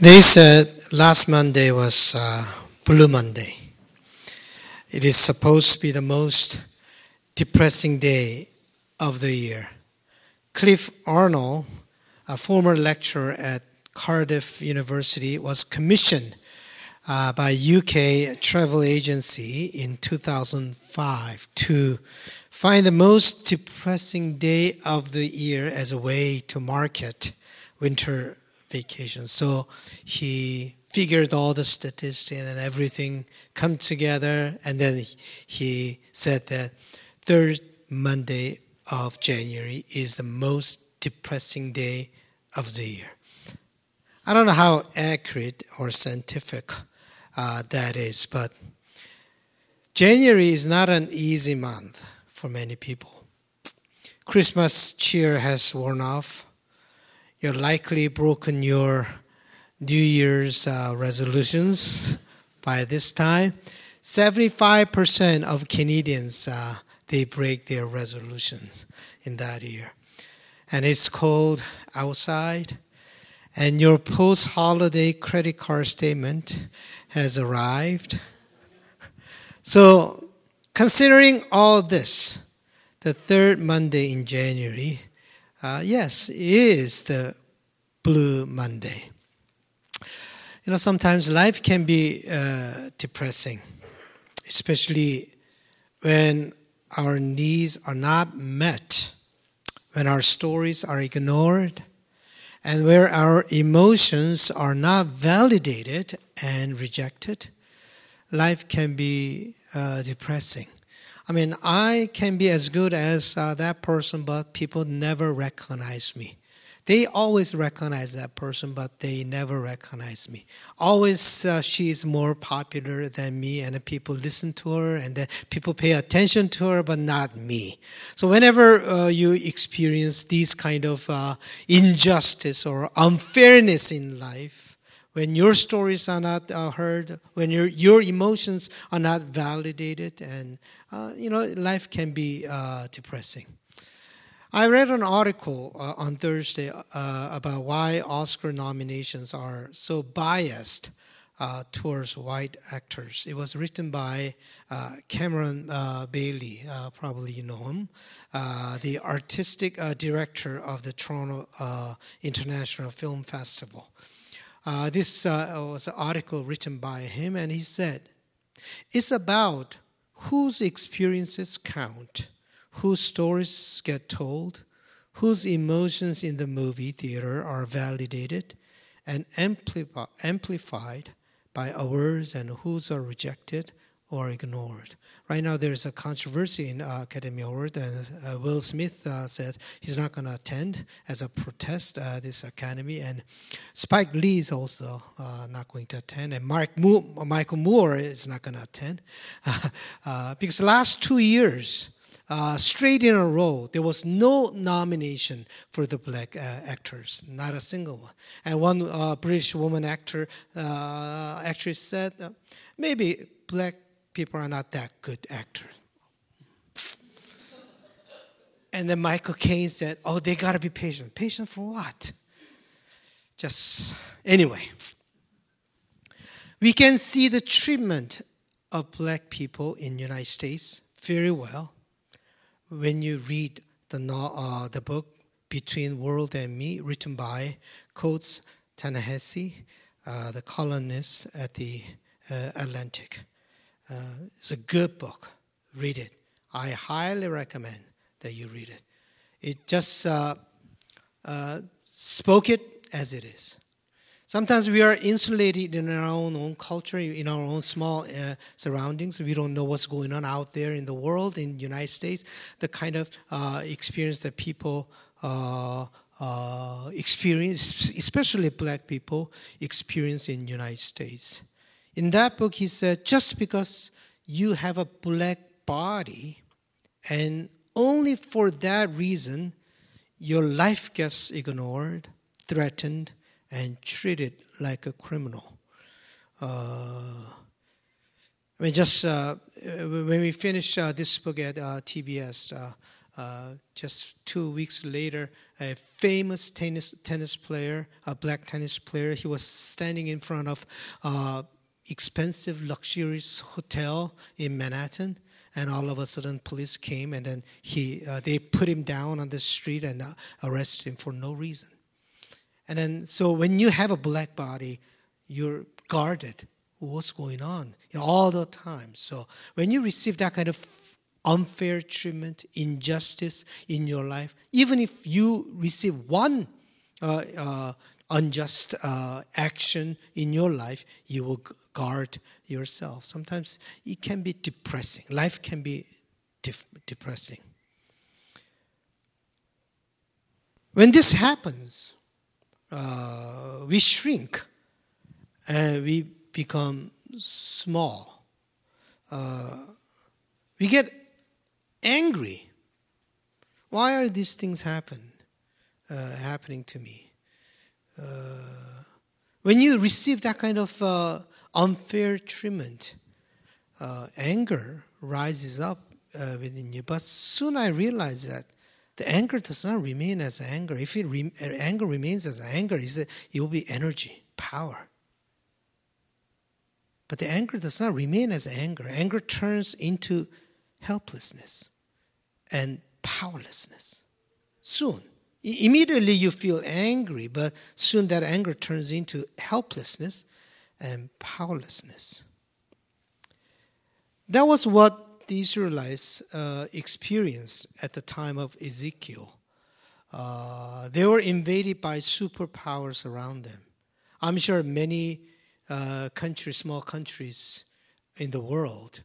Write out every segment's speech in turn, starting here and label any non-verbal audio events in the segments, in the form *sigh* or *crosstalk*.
They said last Monday was uh, Blue Monday. It is supposed to be the most depressing day of the year. Cliff Arnall, a former lecturer at Cardiff University, was commissioned uh, by UK travel agency in 2005 to find the most depressing day of the year as a way to market winter vacation. So he figured all the statistics and everything come together, and then he said that third Monday of January is the most depressing day of the year. I don't know how accurate or scientific uh, that is, but January is not an easy month for many people. Christmas cheer has worn off. You're likely broken your New Year's uh, resolutions by this time. 75% of Canadians uh, they break their resolutions in that year. And it's cold outside and your post-holiday credit card statement has arrived. So, considering all this, the third Monday in January, uh, yes, is the Blue Monday. You know, sometimes life can be uh, depressing, especially when our needs are not met, when our stories are ignored, and where our emotions are not validated and rejected. Life can be uh, depressing. I mean, I can be as good as uh, that person, but people never recognize me. They always recognize that person, but they never recognize me. Always, uh, she is more popular than me, and people listen to her, and then people pay attention to her, but not me. So, whenever uh, you experience these kind of uh, injustice or unfairness in life, when your stories are not uh, heard, when your your emotions are not validated, and uh, you know, life can be uh, depressing. I read an article uh, on Thursday uh, about why Oscar nominations are so biased uh, towards white actors. It was written by Cameron Bailey, probably you know him, the artistic director of the Toronto International Film Festival. Uh, this uh, was an article written by him, and he said, It's about whose experiences count whose stories get told, whose emotions in the movie theater are validated and amplified by words, and whose are rejected or ignored. Right now, there's a controversy in uh, Academy Award, and uh, Will Smith uh, said he's not going to attend as a protest uh, this Academy, and Spike Lee is also uh, not going to attend, and Mark Michael Moore is not going to attend *laughs* uh, because the last two years uh, straight in a row, there was no nomination for the black actors, not a single one. And one British woman actor actress said, maybe black people are not that good actors. and then Michael Caine said, oh, they got to be patient. Patient for what? Just, anyway. We can see the treatment of black people in the United States very well when you read the, uh, the book Between World and Me, written by Coates Ta-Nehisi, uh, the columnist at the uh, Atlantic. Uh, it's a good book. Read it. I highly recommend that you read it. It just uh, uh, spoke it as it is. Sometimes we are insulated in our own, own culture, in our own small uh, surroundings. We don't know what's going on out there in the world, in the United States, the kind of uh, experience that people uh, uh experience, especially black people, experience in the United States. In that book, he said, just because you have a black body, and only for that reason, your life gets ignored, threatened, and treated like a criminal. Uh, I mean, just uh, when we finished uh, this book at uh, TBS, uh, uh, just two weeks later, a famous tennis tennis player, a black tennis player, he was standing in front of expensive, luxurious hotel in Manhattan, and all of a sudden, police came, and then he uh, they put him down on the street and uh, arrested him for no reason. And then, so when you have a black body, you're guarded. What's going on? You know, all the time. So when you receive that kind of unfair treatment, injustice in your life, even if you receive one uh, uh, unjust uh, action in your life, you will guard yourself. Sometimes it can be depressing. Life can be depressing. When this happens, uh, we shrink and we become small. Uh, we get angry. Why are these things happen, uh, happening to me? Uh, when you receive that kind of uh, unfair treatment, uh, anger rises up uh, within you. But soon I realized that the anger does not remain as anger. If it re- anger remains as anger, it will be energy, power. But the anger does not remain as anger. Anger turns into helplessness and powerlessness. Soon. Immediately you feel angry, but soon that anger turns into helplessness and powerlessness. That was what the Israelites uh, experienced at the time of Ezekiel. Uh, they were invaded by superpowers around them. I'm sure many uh, countries, small countries in the world,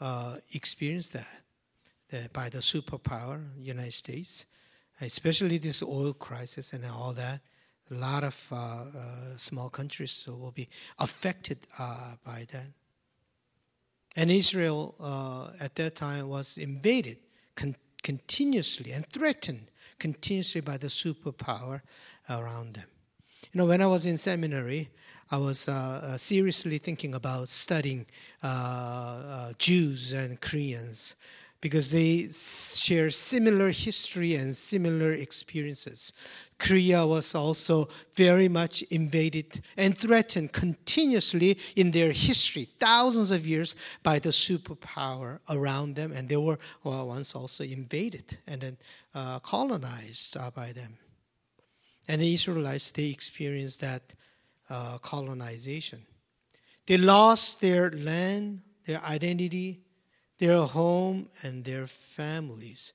uh, experienced that, that by the superpower, United States, especially this oil crisis and all that a lot of uh, uh, small countries will be affected uh, by that. And Israel uh, at that time was invaded con- continuously and threatened continuously by the superpower around them. You know, when I was in seminary, I was uh, uh, seriously thinking about studying Jews and Koreans because they share similar history and similar experiences. Korea was also very much invaded and threatened continuously in their history, thousands of years, by the superpower around them. And they were well, once also invaded and then uh, colonized uh, by them. And the Israelites, they experienced that uh, colonization. They lost their land, their identity, their home, and their families.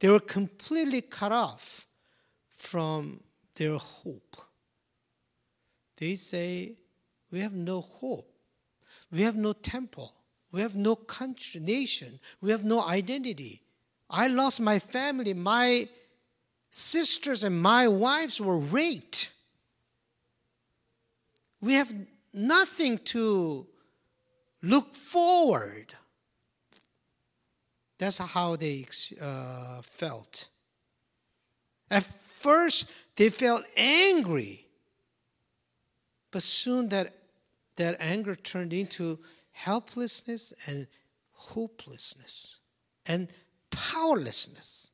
They were completely cut off from their hope. They say, We have no hope. We have no temple. We have no country, nation. We have no identity. I lost my family. My sisters and my wives were raped. We have nothing to look forward. That's how they uh, felt. At first, they felt angry. But soon that, that anger turned into helplessness and hopelessness and powerlessness.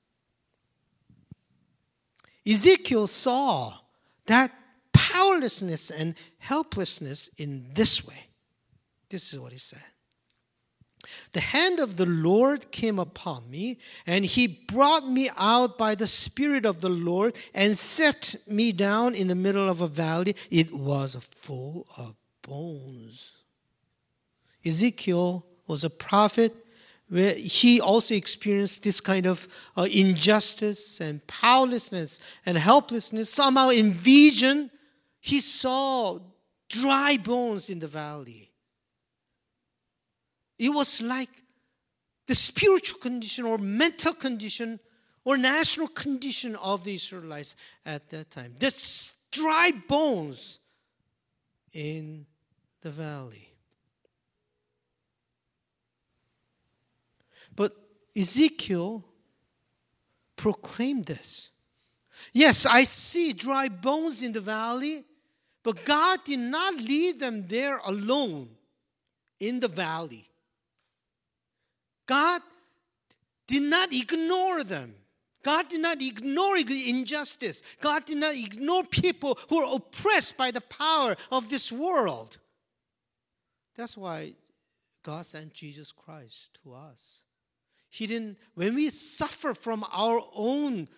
Ezekiel saw that powerlessness and helplessness in this way. This is what he said. The hand of the Lord came upon me, and he brought me out by the Spirit of the Lord and set me down in the middle of a valley. It was full of bones. Ezekiel was a prophet where he also experienced this kind of uh, injustice and powerlessness and helplessness. Somehow, in vision, he saw dry bones in the valley. It was like the spiritual condition or mental condition or national condition of the Israelites at that time. The dry bones in the valley. But Ezekiel proclaimed this. Yes, I see dry bones in the valley, but God did not leave them there alone in the valley. God did not ignore them. God did not ignore injustice. God did not ignore people who are oppressed by the power of this world. That's why God sent Jesus Christ to us. He didn't, when we suffer from our own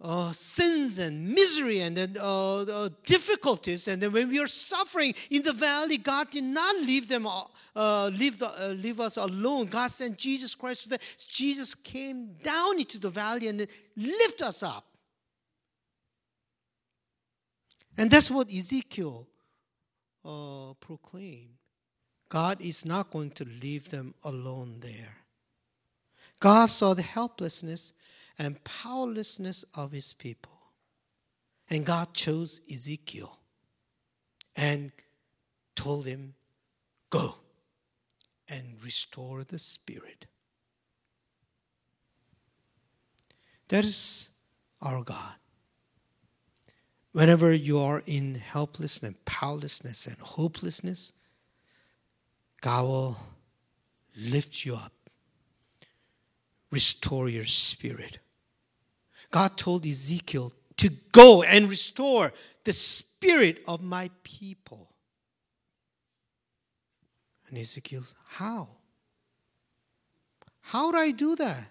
uh, sins and misery and uh, uh, difficulties, and then when we are suffering in the valley, God did not leave them, uh, leave, the, uh, leave us alone. God sent Jesus Christ. So that Jesus came down into the valley and lift us up. And that's what Ezekiel uh, proclaimed. God is not going to leave them alone there. God saw the helplessness and powerlessness of his people. And God chose Ezekiel and told him, Go and restore the spirit. That is our God. Whenever you are in helplessness and powerlessness and hopelessness, God will lift you up, restore your spirit. God told Ezekiel to go and restore the spirit of my people. And Ezekiel How? How do I do that?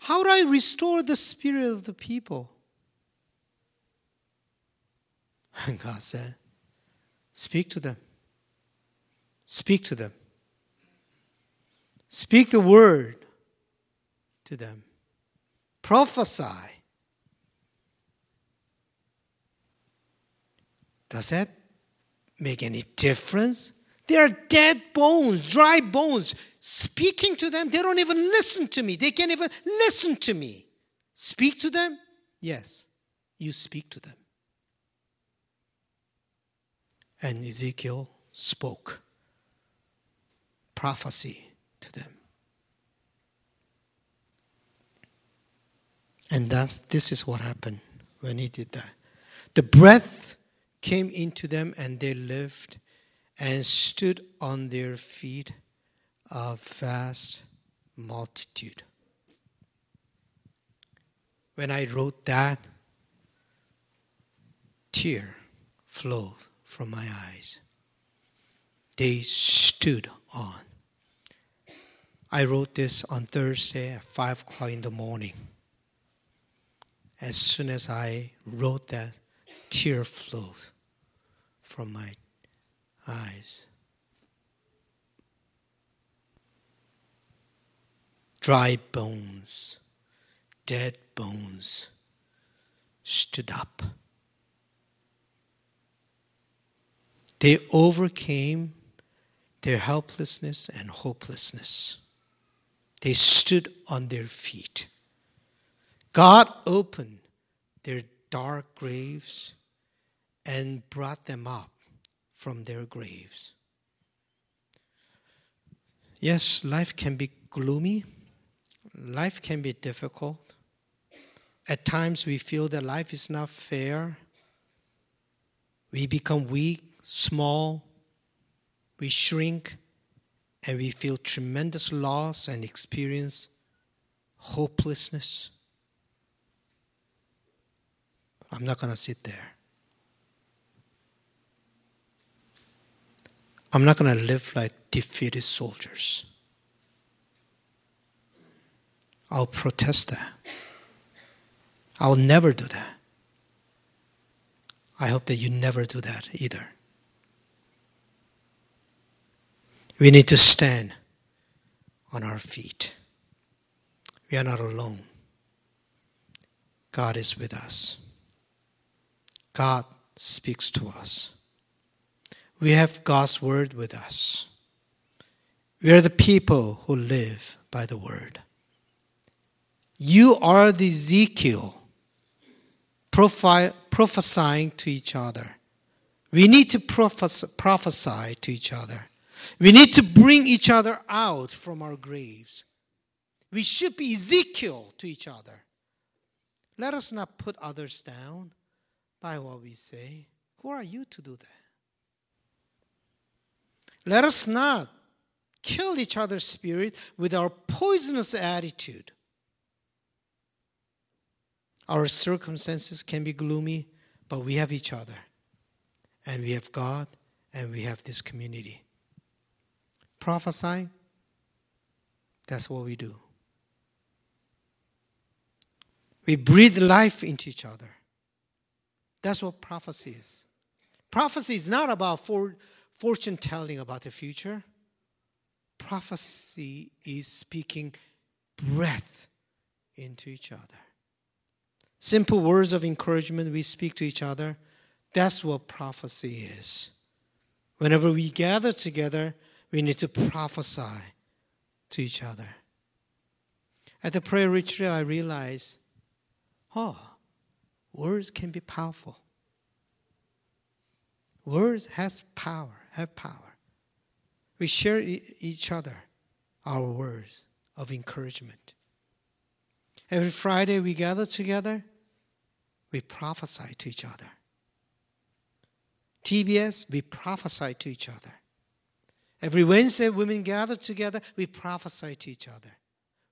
How do I restore the spirit of the people? *laughs* And God said, Speak to them. Speak to them. Speak the word to them. Prophesy. Does that make any difference? They are dead bones, dry bones. Speaking to them, they don't even listen to me. They can't even listen to me. Speak to them? Yes, you speak to them. And Ezekiel spoke prophecy to them. And that's, this is what happened when he did that. The breath came into them and they lived and stood on their feet, a vast multitude. When I wrote that, tear flowed from my eyes. They stood on. I wrote this on Thursday at 5 o'clock in the morning. As soon as I wrote that, tear flowed from my eyes. Dry bones, dead bones stood up. They overcame their helplessness and hopelessness. They stood on their feet. God opened their dark graves and brought them up from their graves. Yes, life can be gloomy, life can be difficult. At times we feel that life is not fair. We become weak, small, we shrink, and we feel tremendous loss and experience hopelessness. I'm not going to sit there. I'm not going to live like defeated soldiers. I'll protest that. I'll never do that. I hope that you never do that either. We need to stand on our feet. We are not alone. God is with us. God speaks to us. We have God's word with us. We are the people who live by the word. You are the Ezekiel prophesying to each other. We need to prophesy to each other. We need to bring each other out from our graves. We should be Ezekiel to each other. Let us not put others down by what we say. Who are you to do that? Let us not kill each other's spirit with our poisonous attitude. Our circumstances can be gloomy, but we have each other. And we have God, and we have this community. Prophesying, that's what we do. We breathe life into each other. That's what prophecy is. Prophecy is not about for, fortune telling about the future. Prophecy is speaking breath into each other. Simple words of encouragement we speak to each other. That's what prophecy is. Whenever we gather together, we need to prophesy to each other. At the prayer retreat, I realized, oh, words can be powerful. Words has power, have power. We share each other our words of encouragement. Every Friday we gather together, we prophesy to each other. TBS, we prophesy to each other. Every Wednesday, women gather together, we prophesy to each other.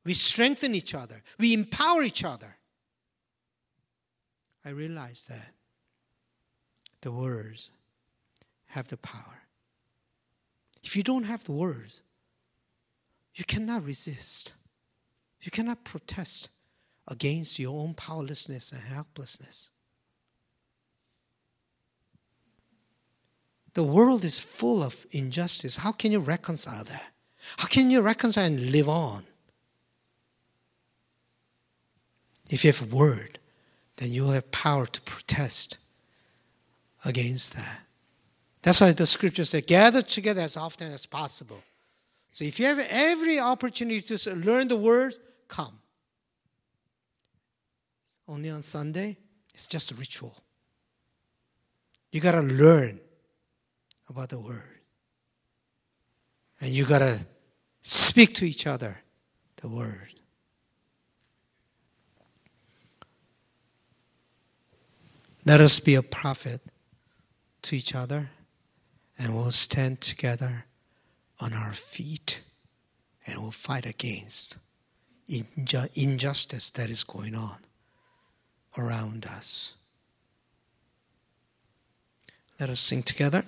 We strengthen each other. We empower each other. I realize that the words have the power. If you don't have the words, you cannot resist. You cannot protest against your own powerlessness and helplessness. The world is full of injustice. How can you reconcile that? How can you reconcile and live on? If you have a word, then you will have power to protest against that. That's why the scripture says, gather together as often as possible. So if you have every opportunity to learn the word, come. Only on Sunday, it's just a ritual. You got to learn about the word. And you got to speak to each other the word. Let us be a prophet to each other, and we'll stand together on our feet and we'll fight against injustice that is going on around us. Let us sing together.